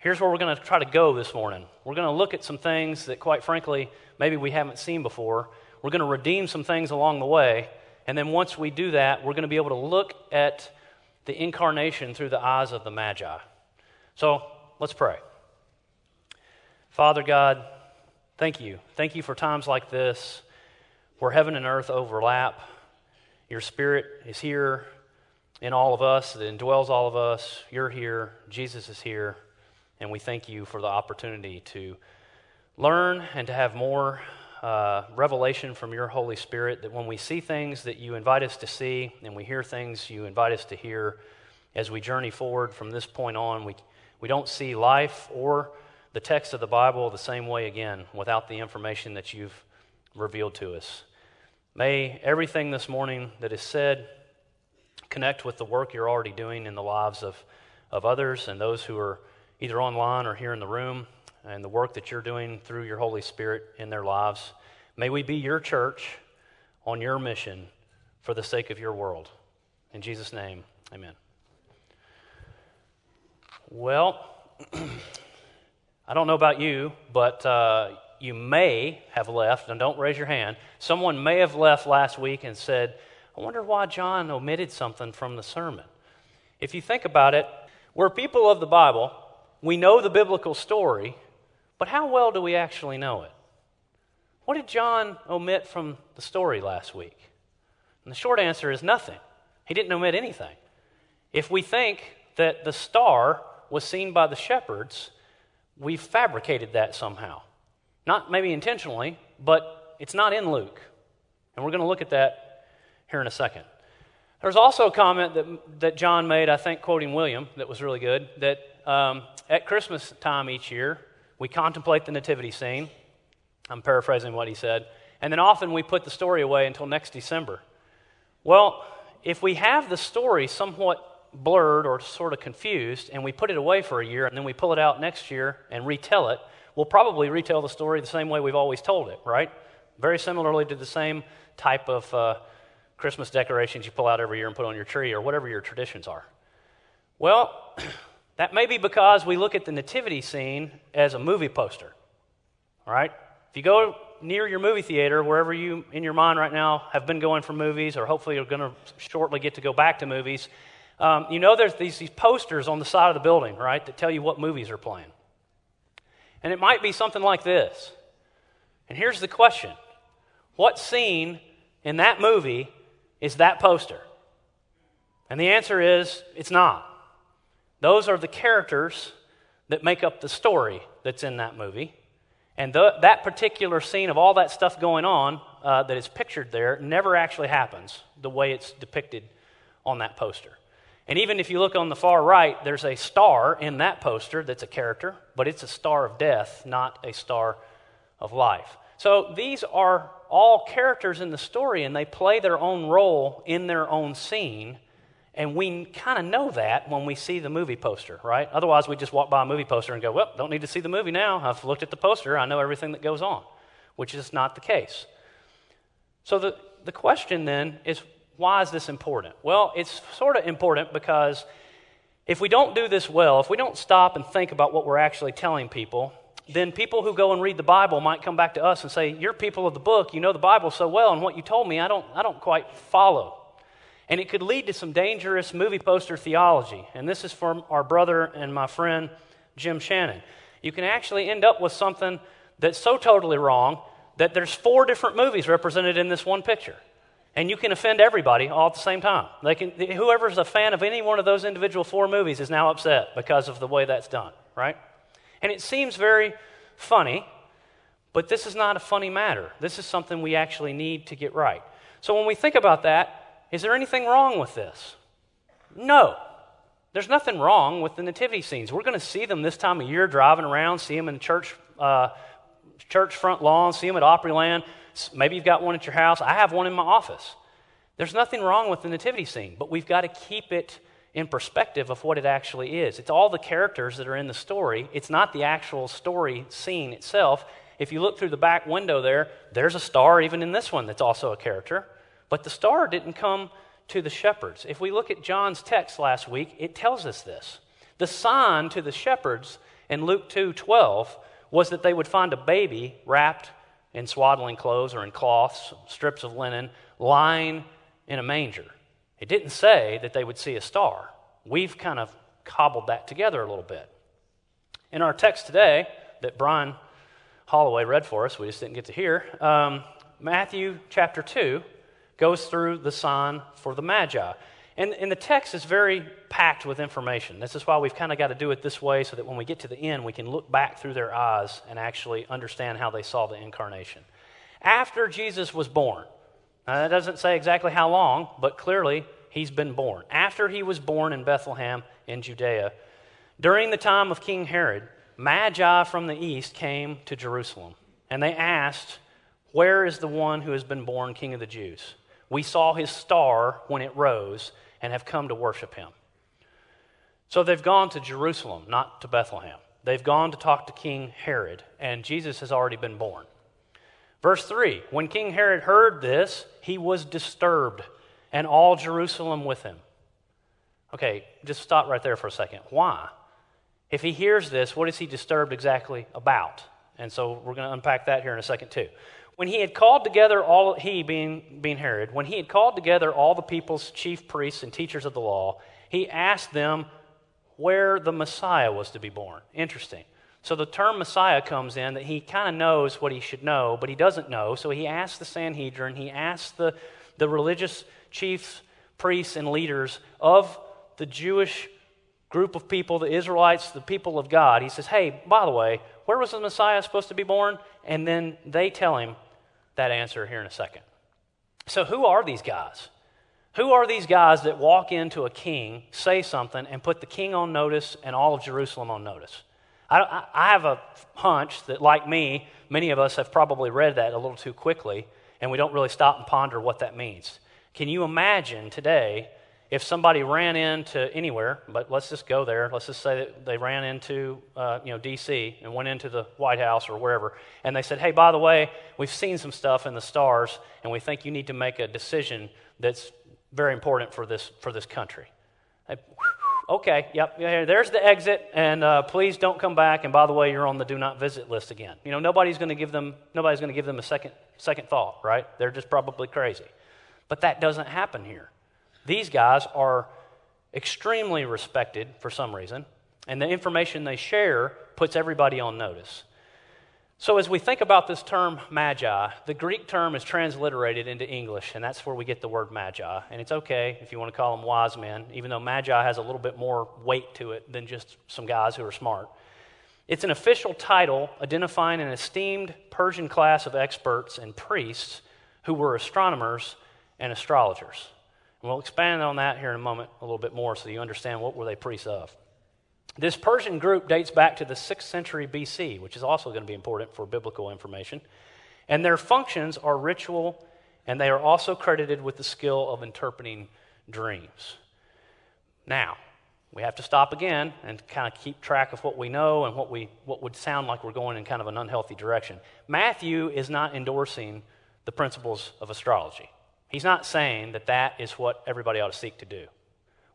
here's where we're going to try to go this morning. We're going to look at some things that, quite frankly, maybe we haven't seen before. We're going to redeem some things along the way. And then once we do that, we're going to be able to look at the incarnation through the eyes of the Magi. So let's pray. Father God, thank you. Thank you for times like this where heaven and earth overlap. Your Spirit is here in all of us, that indwells all of us. You're here. Jesus is here. And we thank you for the opportunity to learn and to have more uh, revelation from your Holy Spirit. That when we see things that you invite us to see and we hear things you invite us to hear, as we journey forward from this point on, we, we don't see life or the text of the Bible the same way again without the information that you've revealed to us. May everything this morning that is said connect with the work you're already doing in the lives of, of others and those who are either online or here in the room, and the work that you're doing through your Holy Spirit in their lives. May we be your church on your mission for the sake of your world. In Jesus' name, amen. Well, I don't know about you, but uh, you may have left, and don't raise your hand. Someone may have left last week and said, I wonder why John omitted something from the sermon. If you think about it, we're people of the Bible, we know the biblical story, but how well do we actually know it? What did John omit from the story last week? And the short answer is nothing. He didn't omit anything. If we think that the star was seen by the shepherds, we've fabricated that somehow. Not maybe intentionally, but it's not in Luke. And we're going to look at that here in a second. There's also a comment that, that John made, I think, quoting William, that was really good, that um, at Christmas time each year, we contemplate the nativity scene. I'm paraphrasing what he said. And then often we put the story away until next December. Well, if we have the story somewhat blurred or sort of confused and we put it away for a year and then we pull it out next year and retell it, we'll probably retell the story the same way we've always told it, right? Very similarly to the same type of uh, Christmas decorations you pull out every year and put on your tree or whatever your traditions are. Well, that may be because we look at the nativity scene as a movie poster. All right? If you go near your movie theater, wherever you in your mind right now have been going for movies, or hopefully you're going to shortly get to go back to movies, um, you know there's these, these posters on the side of the building, right, that tell you what movies are playing. And it might be something like this. And here's the question What scene in that movie is that poster? And the answer is it's not. Those are the characters that make up the story that's in that movie. And the, that particular scene of all that stuff going on uh, that is pictured there never actually happens the way it's depicted on that poster. And even if you look on the far right, there's a star in that poster that's a character, but it's a star of death, not a star of life. So these are all characters in the story, and they play their own role in their own scene. And we kind of know that when we see the movie poster, right? Otherwise, we just walk by a movie poster and go, well, don't need to see the movie now. I've looked at the poster, I know everything that goes on, which is not the case. So the, the question then is why is this important? Well, it's sort of important because if we don't do this well, if we don't stop and think about what we're actually telling people, then people who go and read the Bible might come back to us and say, You're people of the book, you know the Bible so well, and what you told me, I don't, I don't quite follow. And it could lead to some dangerous movie poster theology. And this is from our brother and my friend, Jim Shannon. You can actually end up with something that's so totally wrong that there's four different movies represented in this one picture. And you can offend everybody all at the same time. They can, whoever's a fan of any one of those individual four movies is now upset because of the way that's done, right? And it seems very funny, but this is not a funny matter. This is something we actually need to get right. So when we think about that, is there anything wrong with this? No. There's nothing wrong with the nativity scenes. We're going to see them this time of year driving around, see them in church, uh, church front lawn, see them at Opryland. Maybe you've got one at your house. I have one in my office. There's nothing wrong with the nativity scene, but we've got to keep it in perspective of what it actually is. It's all the characters that are in the story, it's not the actual story scene itself. If you look through the back window there, there's a star even in this one that's also a character. But the star didn't come to the shepherds. If we look at John's text last week, it tells us this. The sign to the shepherds in Luke 2 12 was that they would find a baby wrapped in swaddling clothes or in cloths, strips of linen, lying in a manger. It didn't say that they would see a star. We've kind of cobbled that together a little bit. In our text today, that Brian Holloway read for us, we just didn't get to hear, um, Matthew chapter 2 goes through the sign for the Magi. And, and the text is very packed with information. This is why we've kind of got to do it this way so that when we get to the end, we can look back through their eyes and actually understand how they saw the incarnation. After Jesus was born, now that doesn't say exactly how long, but clearly he's been born. After he was born in Bethlehem in Judea, during the time of King Herod, Magi from the east came to Jerusalem, and they asked, Where is the one who has been born King of the Jews? We saw his star when it rose and have come to worship him. So they've gone to Jerusalem, not to Bethlehem. They've gone to talk to King Herod, and Jesus has already been born. Verse 3 When King Herod heard this, he was disturbed, and all Jerusalem with him. Okay, just stop right there for a second. Why? If he hears this, what is he disturbed exactly about? And so we're going to unpack that here in a second, too. When he had called together all, he being, being Herod, when he had called together all the people's chief priests and teachers of the law, he asked them where the Messiah was to be born. Interesting. So the term Messiah comes in that he kind of knows what he should know, but he doesn't know. So he asks the Sanhedrin, he asks the, the religious chiefs, priests, and leaders of the Jewish group of people, the Israelites, the people of God. He says, Hey, by the way, where was the Messiah supposed to be born? And then they tell him that answer here in a second. So, who are these guys? Who are these guys that walk into a king, say something, and put the king on notice and all of Jerusalem on notice? I, I have a hunch that, like me, many of us have probably read that a little too quickly, and we don't really stop and ponder what that means. Can you imagine today if somebody ran into anywhere, but let's just go there. Let's just say that they ran into, uh, you know, D.C. and went into the White House or wherever, and they said, "Hey, by the way, we've seen some stuff in the stars, and we think you need to make a decision that's very important for this for this country." okay, yep, there's the exit, and uh, please don't come back. And by the way, you're on the do not visit list again. You know, nobody's going to give them nobody's going to give them a second second thought, right? They're just probably crazy, but that doesn't happen here. These guys are extremely respected for some reason, and the information they share puts everybody on notice. So, as we think about this term magi, the Greek term is transliterated into English, and that's where we get the word magi. And it's okay if you want to call them wise men, even though magi has a little bit more weight to it than just some guys who are smart. It's an official title identifying an esteemed Persian class of experts and priests who were astronomers and astrologers. We'll expand on that here in a moment a little bit more so you understand what were they priests of. This Persian group dates back to the 6th century BC, which is also going to be important for biblical information. And their functions are ritual, and they are also credited with the skill of interpreting dreams. Now, we have to stop again and kind of keep track of what we know and what, we, what would sound like we're going in kind of an unhealthy direction. Matthew is not endorsing the principles of astrology. He's not saying that that is what everybody ought to seek to do.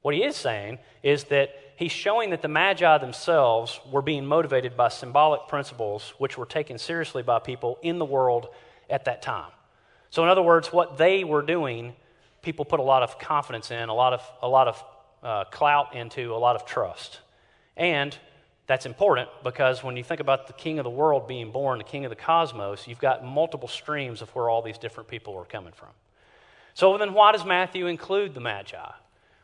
What he is saying is that he's showing that the Magi themselves were being motivated by symbolic principles which were taken seriously by people in the world at that time. So, in other words, what they were doing, people put a lot of confidence in, a lot of, a lot of uh, clout into, a lot of trust. And that's important because when you think about the king of the world being born, the king of the cosmos, you've got multiple streams of where all these different people are coming from. So then, why does Matthew include the Magi?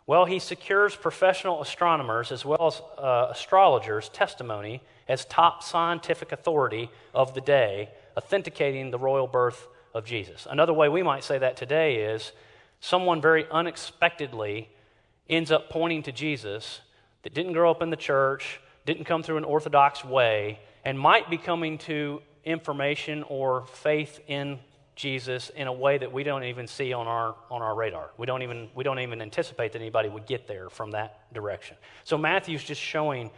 Well, he secures professional astronomers as well as uh, astrologers' testimony as top scientific authority of the day, authenticating the royal birth of Jesus. Another way we might say that today is someone very unexpectedly ends up pointing to Jesus that didn't grow up in the church, didn't come through an orthodox way, and might be coming to information or faith in Jesus in a way that we don't even see on our, on our radar. We don't, even, we don't even anticipate that anybody would get there from that direction. So Matthew's just showing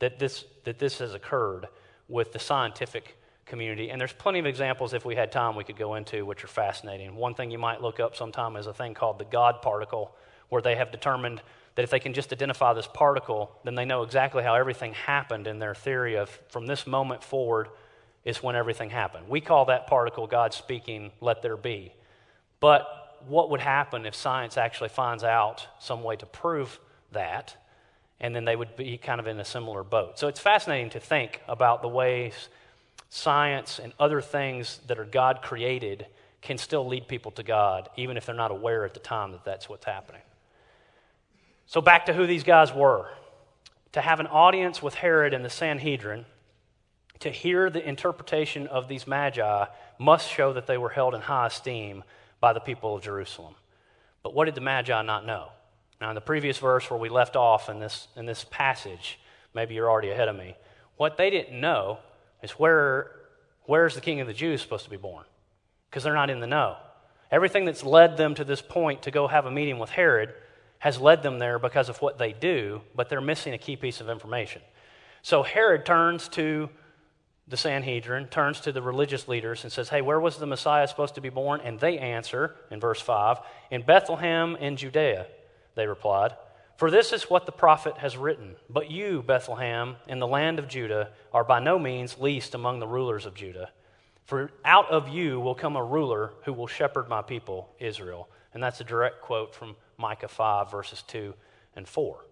that this, that this has occurred with the scientific community. And there's plenty of examples, if we had time, we could go into, which are fascinating. One thing you might look up sometime is a thing called the God particle, where they have determined that if they can just identify this particle, then they know exactly how everything happened in their theory of from this moment forward is when everything happened. We call that particle God speaking, let there be. But what would happen if science actually finds out some way to prove that? And then they would be kind of in a similar boat. So it's fascinating to think about the ways science and other things that are God created can still lead people to God, even if they're not aware at the time that that's what's happening. So, back to who these guys were. To have an audience with Herod and the Sanhedrin, to hear the interpretation of these magi, must show that they were held in high esteem by the people of Jerusalem. But what did the magi not know? Now, in the previous verse where we left off in this, in this passage, maybe you're already ahead of me, what they didn't know is where, where's the king of the Jews supposed to be born? Because they're not in the know. Everything that's led them to this point to go have a meeting with Herod has led them there because of what they do, but they're missing a key piece of information. So Herod turns to the Sanhedrin, turns to the religious leaders and says, Hey, where was the Messiah supposed to be born? And they answer in verse 5 In Bethlehem in Judea, they replied. For this is what the prophet has written. But you, Bethlehem, in the land of Judah, are by no means least among the rulers of Judah. For out of you will come a ruler who will shepherd my people, Israel. And that's a direct quote from Micah 5, verses 2 and 4.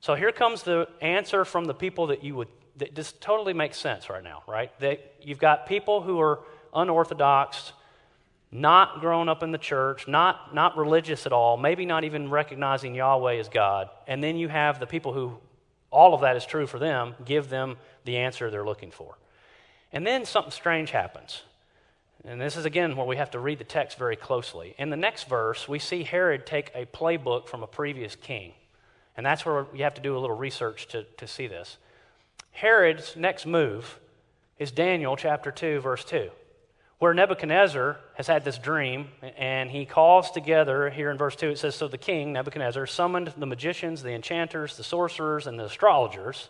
So here comes the answer from the people that you would, that just totally makes sense right now, right? That you've got people who are unorthodox, not grown up in the church, not, not religious at all, maybe not even recognizing Yahweh as God. And then you have the people who all of that is true for them, give them the answer they're looking for. And then something strange happens. And this is again where we have to read the text very closely. In the next verse, we see Herod take a playbook from a previous king. And that's where you have to do a little research to, to see this. Herod's next move is Daniel chapter 2, verse 2, where Nebuchadnezzar has had this dream, and he calls together, here in verse 2, it says, So the king, Nebuchadnezzar, summoned the magicians, the enchanters, the sorcerers, and the astrologers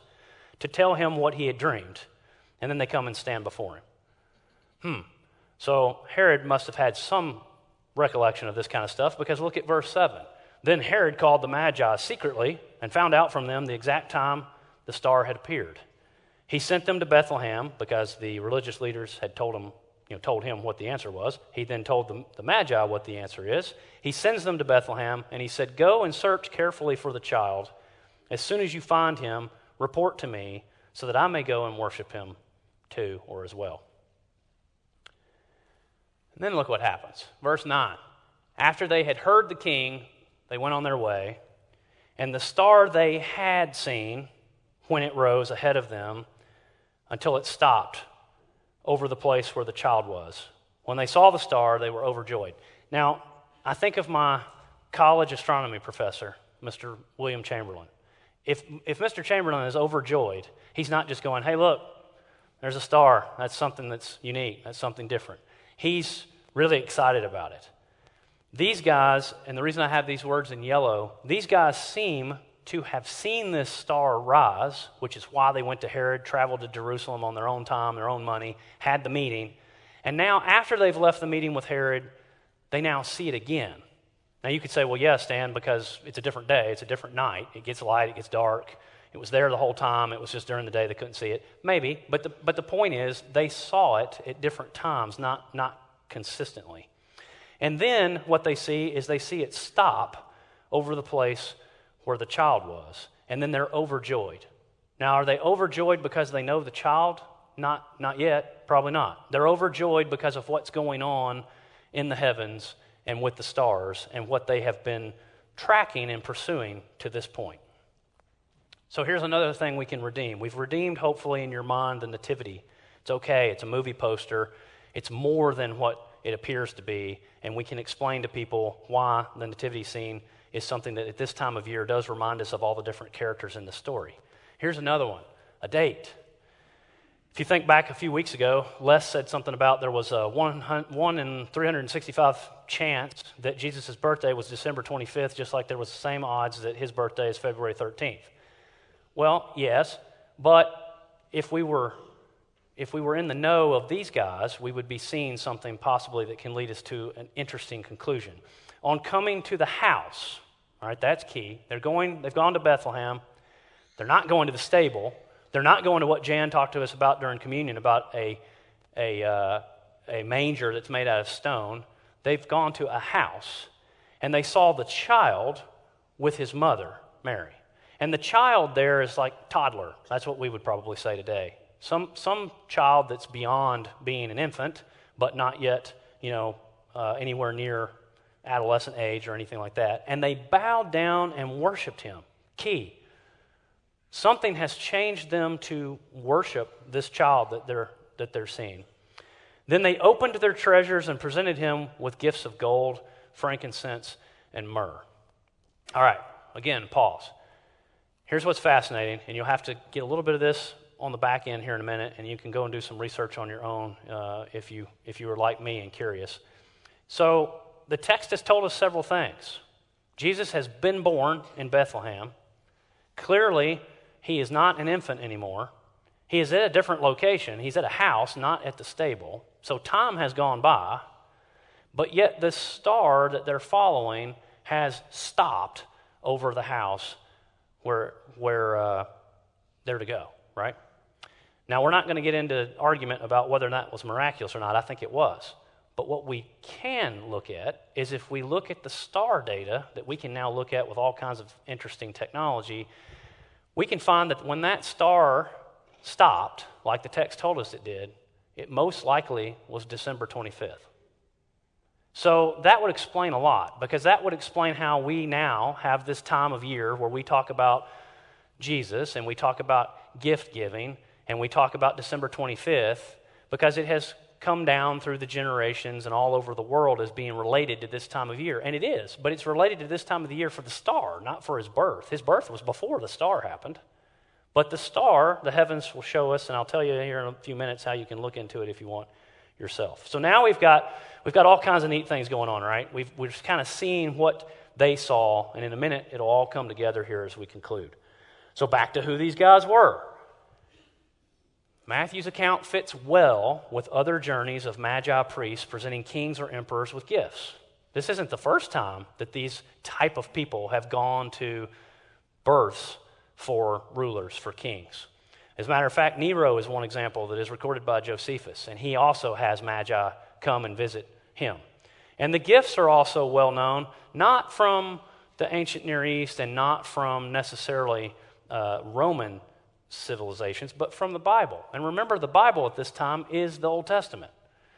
to tell him what he had dreamed. And then they come and stand before him. Hmm. So Herod must have had some recollection of this kind of stuff because look at verse 7. Then Herod called the Magi secretly and found out from them the exact time the star had appeared. He sent them to Bethlehem because the religious leaders had told him, you know, told him what the answer was. He then told the, the Magi what the answer is. He sends them to Bethlehem and he said, Go and search carefully for the child. As soon as you find him, report to me so that I may go and worship him too or as well. And then look what happens. Verse 9. After they had heard the king, they went on their way, and the star they had seen when it rose ahead of them until it stopped over the place where the child was. When they saw the star, they were overjoyed. Now, I think of my college astronomy professor, Mr. William Chamberlain. If, if Mr. Chamberlain is overjoyed, he's not just going, hey, look, there's a star. That's something that's unique. That's something different. He's really excited about it. These guys, and the reason I have these words in yellow, these guys seem to have seen this star rise, which is why they went to Herod, traveled to Jerusalem on their own time, their own money, had the meeting. And now, after they've left the meeting with Herod, they now see it again. Now, you could say, well, yes, Dan, because it's a different day, it's a different night. It gets light, it gets dark. It was there the whole time. It was just during the day they couldn't see it. Maybe, but the, but the point is, they saw it at different times, not, not consistently. And then what they see is they see it stop over the place where the child was. And then they're overjoyed. Now, are they overjoyed because they know the child? Not, not yet, probably not. They're overjoyed because of what's going on in the heavens and with the stars and what they have been tracking and pursuing to this point. So here's another thing we can redeem. We've redeemed, hopefully, in your mind, the Nativity. It's okay, it's a movie poster. It's more than what it appears to be, and we can explain to people why the nativity scene is something that at this time of year does remind us of all the different characters in the story. Here's another one a date. If you think back a few weeks ago, Les said something about there was a one, one in 365 chance that Jesus' birthday was December 25th, just like there was the same odds that his birthday is February 13th. Well, yes, but if we were if we were in the know of these guys, we would be seeing something possibly that can lead us to an interesting conclusion. On coming to the house, All right, that's key. They're going, they've gone to Bethlehem. They're not going to the stable. They're not going to what Jan talked to us about during communion about a, a, uh, a manger that's made out of stone. They've gone to a house and they saw the child with his mother, Mary. And the child there is like toddler. That's what we would probably say today. Some, some child that's beyond being an infant, but not yet, you know, uh, anywhere near adolescent age or anything like that. And they bowed down and worshiped him. Key. Something has changed them to worship this child that they're, that they're seeing. Then they opened their treasures and presented him with gifts of gold, frankincense, and myrrh. All right, again, pause. Here's what's fascinating, and you'll have to get a little bit of this on the back end here in a minute, and you can go and do some research on your own uh, if, you, if you were like me and curious. So, the text has told us several things. Jesus has been born in Bethlehem. Clearly, he is not an infant anymore. He is at a different location. He's at a house, not at the stable. So time has gone by, but yet the star that they're following has stopped over the house where, where uh, they're to go, right? Now, we're not going to get into argument about whether or not that was miraculous or not. I think it was. But what we can look at is if we look at the star data that we can now look at with all kinds of interesting technology, we can find that when that star stopped, like the text told us it did, it most likely was December 25th. So that would explain a lot because that would explain how we now have this time of year where we talk about Jesus and we talk about gift giving and we talk about December 25th because it has come down through the generations and all over the world as being related to this time of year. And it is, but it's related to this time of the year for the star, not for his birth. His birth was before the star happened. But the star, the heavens will show us, and I'll tell you here in a few minutes how you can look into it if you want yourself. So now we've got, we've got all kinds of neat things going on, right? We've, just kind of seeing what they saw, and in a minute it'll all come together here as we conclude. So back to who these guys were. Matthew's account fits well with other journeys of magi priests presenting kings or emperors with gifts. This isn't the first time that these type of people have gone to births for rulers, for kings. As a matter of fact, Nero is one example that is recorded by Josephus, and he also has magi come and visit him. And the gifts are also well known, not from the ancient Near East and not from necessarily uh, Roman civilizations, but from the Bible. And remember, the Bible at this time is the Old Testament.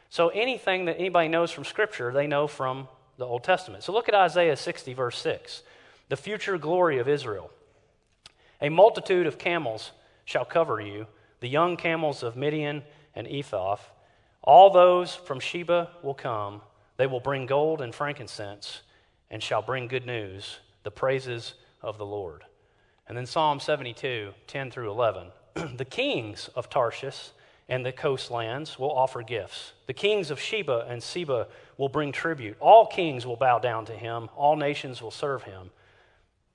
So anything that anybody knows from Scripture, they know from the Old Testament. So look at Isaiah 60, verse 6. The future glory of Israel. A multitude of camels shall cover you, the young camels of Midian and Ephah. All those from Sheba will come. They will bring gold and frankincense and shall bring good news, the praises of the Lord. And then Psalm 72, 10 through 11. the kings of Tarshish and the coastlands will offer gifts. The kings of Sheba and Seba will bring tribute. All kings will bow down to him, all nations will serve him.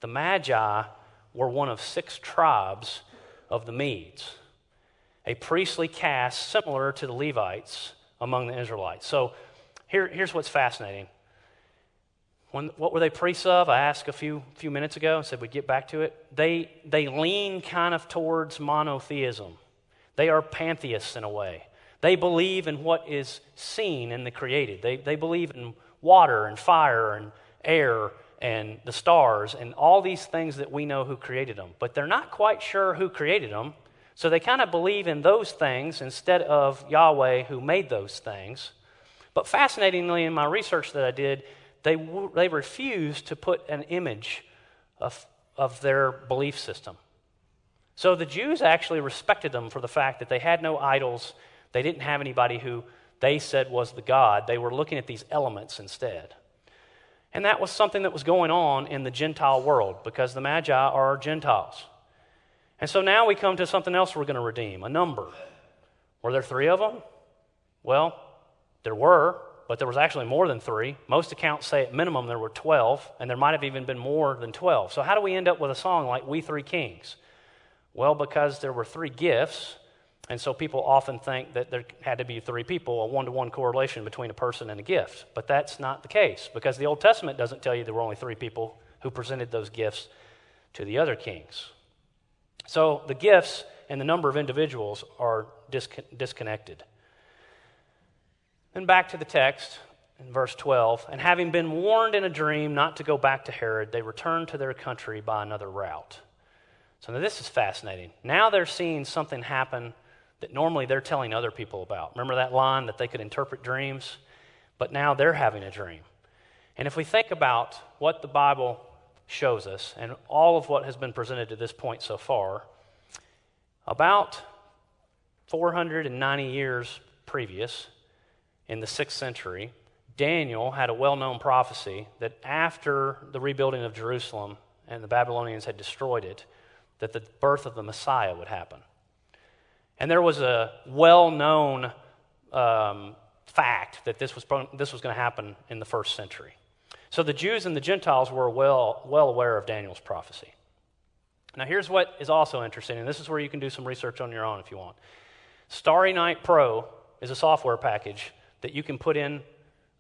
The Magi were one of six tribes of the Medes, a priestly caste similar to the Levites among the Israelites. So here, here's what's fascinating when, what were they priests of? I asked a few, few minutes ago and said we'd get back to it. They, they lean kind of towards monotheism. They are pantheists in a way. They believe in what is seen in the created. They, they believe in water and fire and air and the stars and all these things that we know who created them. But they're not quite sure who created them. So they kind of believe in those things instead of Yahweh who made those things. But fascinatingly, in my research that I did, they, they refused to put an image of, of their belief system. So the Jews actually respected them for the fact that they had no idols, they didn't have anybody who they said was the God. They were looking at these elements instead. And that was something that was going on in the Gentile world because the Magi are Gentiles. And so now we come to something else we're going to redeem a number. Were there three of them? Well, there were but there was actually more than three. Most accounts say at minimum there were 12, and there might have even been more than 12. So, how do we end up with a song like We Three Kings? Well, because there were three gifts, and so people often think that there had to be three people, a one to one correlation between a person and a gift. But that's not the case, because the Old Testament doesn't tell you there were only three people who presented those gifts to the other kings. So the gifts and the number of individuals are disconnected. Then back to the text in verse 12. And having been warned in a dream not to go back to Herod, they returned to their country by another route. So now this is fascinating. Now they're seeing something happen that normally they're telling other people about. Remember that line that they could interpret dreams? But now they're having a dream. And if we think about what the Bible shows us and all of what has been presented to this point so far, about 490 years previous, in the sixth century, Daniel had a well known prophecy that after the rebuilding of Jerusalem and the Babylonians had destroyed it, that the birth of the Messiah would happen. And there was a well known um, fact that this was, this was going to happen in the first century. So the Jews and the Gentiles were well, well aware of Daniel's prophecy. Now, here's what is also interesting, and this is where you can do some research on your own if you want. Starry Night Pro is a software package that you can put in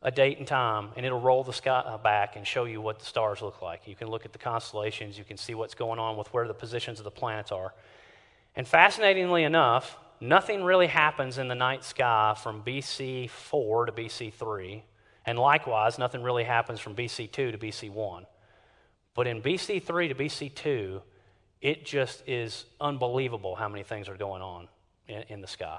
a date and time, and it'll roll the sky uh, back and show you what the stars look like. You can look at the constellations, you can see what's going on with where the positions of the planets are. And fascinatingly enough, nothing really happens in the night sky from BC 4 to BC 3. And likewise, nothing really happens from BC 2 to BC 1. But in BC 3 to BC 2, it just is unbelievable how many things are going on in, in the sky.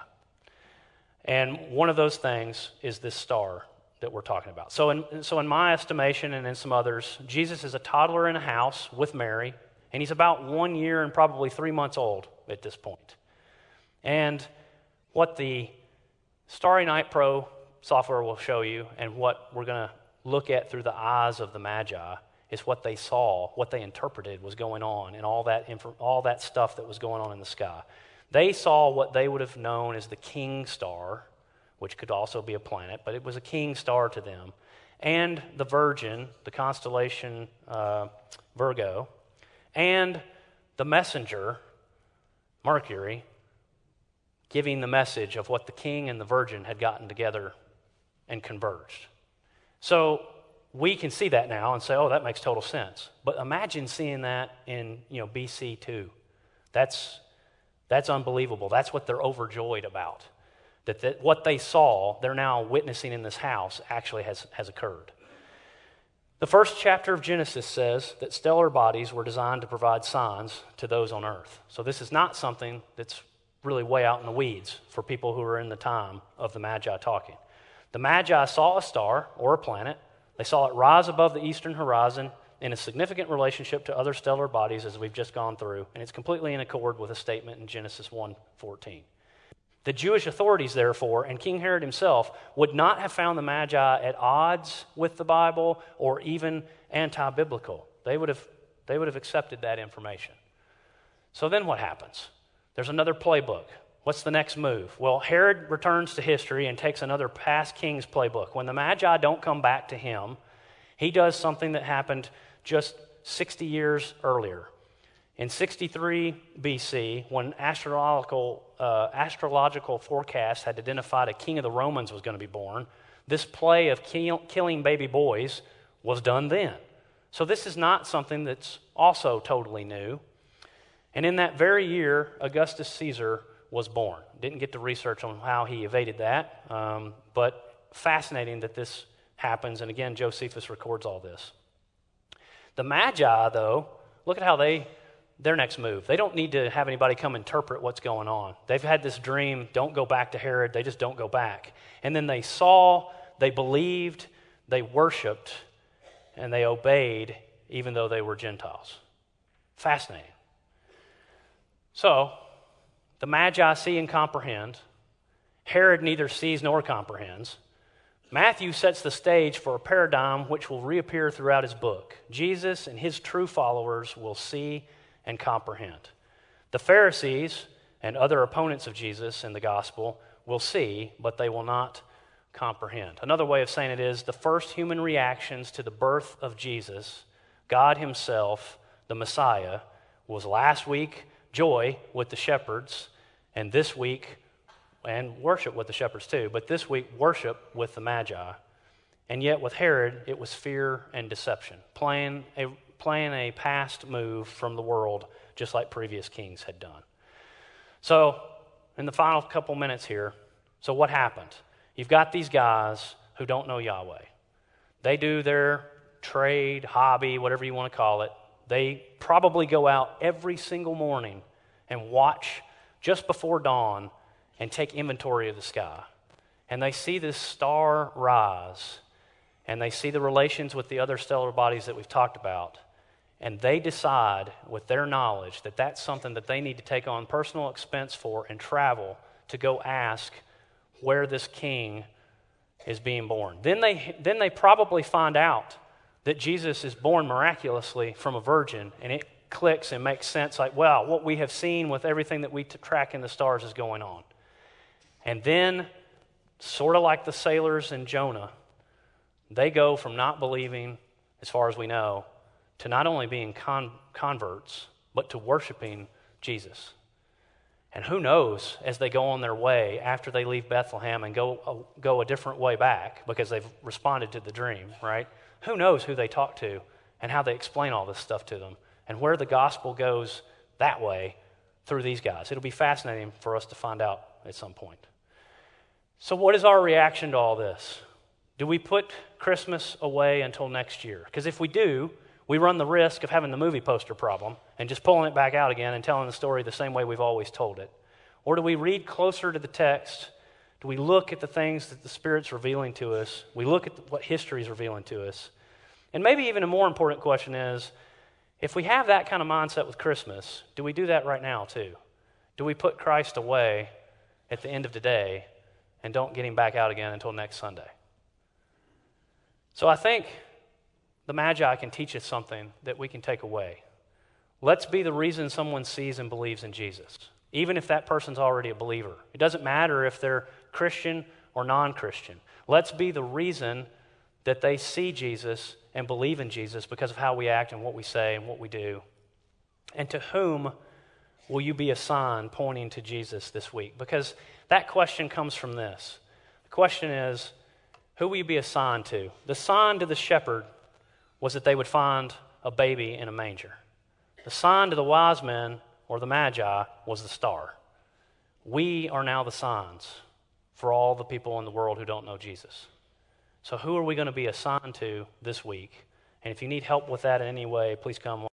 And one of those things is this star that we're talking about. So in, so, in my estimation and in some others, Jesus is a toddler in a house with Mary, and he's about one year and probably three months old at this point. And what the Starry Night Pro software will show you, and what we're going to look at through the eyes of the Magi, is what they saw, what they interpreted was going on, and all that, inf- all that stuff that was going on in the sky. They saw what they would have known as the king star, which could also be a planet, but it was a king star to them, and the Virgin, the constellation uh, Virgo, and the messenger, Mercury, giving the message of what the king and the virgin had gotten together and converged. So we can see that now and say, oh, that makes total sense. But imagine seeing that in you know, BC 2. That's, that's unbelievable. That's what they're overjoyed about. That, that what they saw, they're now witnessing in this house, actually has, has occurred. The first chapter of Genesis says that stellar bodies were designed to provide signs to those on earth. So this is not something that's really way out in the weeds for people who are in the time of the Magi talking. The Magi saw a star or a planet they saw it rise above the eastern horizon in a significant relationship to other stellar bodies as we've just gone through, and it's completely in accord with a statement in Genesis 1:14. The Jewish authorities, therefore, and King Herod himself would not have found the Magi at odds with the Bible or even anti biblical. They would, have, they would have accepted that information. So then what happens? There's another playbook. What's the next move? Well, Herod returns to history and takes another past king's playbook. When the Magi don't come back to him, he does something that happened just 60 years earlier. In 63 BC, when astrological, uh, astrological forecasts had identified a king of the Romans was going to be born, this play of kill, killing baby boys was done then. So this is not something that's also totally new. And in that very year, Augustus Caesar was born. Didn't get to research on how he evaded that, um, but fascinating that this happens. And again, Josephus records all this. The Magi, though, look at how they their next move. They don't need to have anybody come interpret what's going on. They've had this dream, don't go back to Herod. They just don't go back. And then they saw, they believed, they worshiped, and they obeyed, even though they were Gentiles. Fascinating. So, the Magi see and comprehend. Herod neither sees nor comprehends. Matthew sets the stage for a paradigm which will reappear throughout his book. Jesus and his true followers will see and comprehend. The Pharisees and other opponents of Jesus in the gospel will see, but they will not comprehend. Another way of saying it is the first human reactions to the birth of Jesus, God Himself, the Messiah, was last week joy with the shepherds, and this week, and worship with the shepherds too, but this week, worship with the Magi. And yet, with Herod, it was fear and deception, playing a playing a past move from the world, just like previous kings had done. So, in the final couple minutes here, so what happened? You've got these guys who don't know Yahweh. They do their trade, hobby, whatever you want to call it. They probably go out every single morning and watch just before dawn and take inventory of the sky. And they see this star rise, and they see the relations with the other stellar bodies that we've talked about. And they decide, with their knowledge, that that's something that they need to take on personal expense for and travel to go ask where this king is being born. Then they, then they probably find out that Jesus is born miraculously from a virgin, and it clicks and makes sense like, wow, what we have seen with everything that we t- track in the stars is going on. And then, sort of like the sailors in Jonah, they go from not believing, as far as we know, to not only being con- converts, but to worshiping Jesus. And who knows, as they go on their way after they leave Bethlehem and go, uh, go a different way back because they've responded to the dream, right? Who knows who they talk to and how they explain all this stuff to them and where the gospel goes that way through these guys. It'll be fascinating for us to find out at some point. So, what is our reaction to all this? Do we put Christmas away until next year? Because if we do, we run the risk of having the movie poster problem and just pulling it back out again and telling the story the same way we've always told it. Or do we read closer to the text? Do we look at the things that the Spirit's revealing to us? We look at what history is revealing to us. And maybe even a more important question is if we have that kind of mindset with Christmas, do we do that right now too? Do we put Christ away at the end of the day and don't get him back out again until next Sunday? So I think the Magi can teach us something that we can take away. Let's be the reason someone sees and believes in Jesus, even if that person's already a believer. It doesn't matter if they're Christian or non Christian. Let's be the reason that they see Jesus and believe in Jesus because of how we act and what we say and what we do. And to whom will you be a sign pointing to Jesus this week? Because that question comes from this. The question is, who will you be assigned to? The sign to the shepherd was that they would find a baby in a manger. The sign to the wise men or the magi was the star. We are now the signs for all the people in the world who don't know Jesus. So, who are we going to be assigned to this week? And if you need help with that in any way, please come.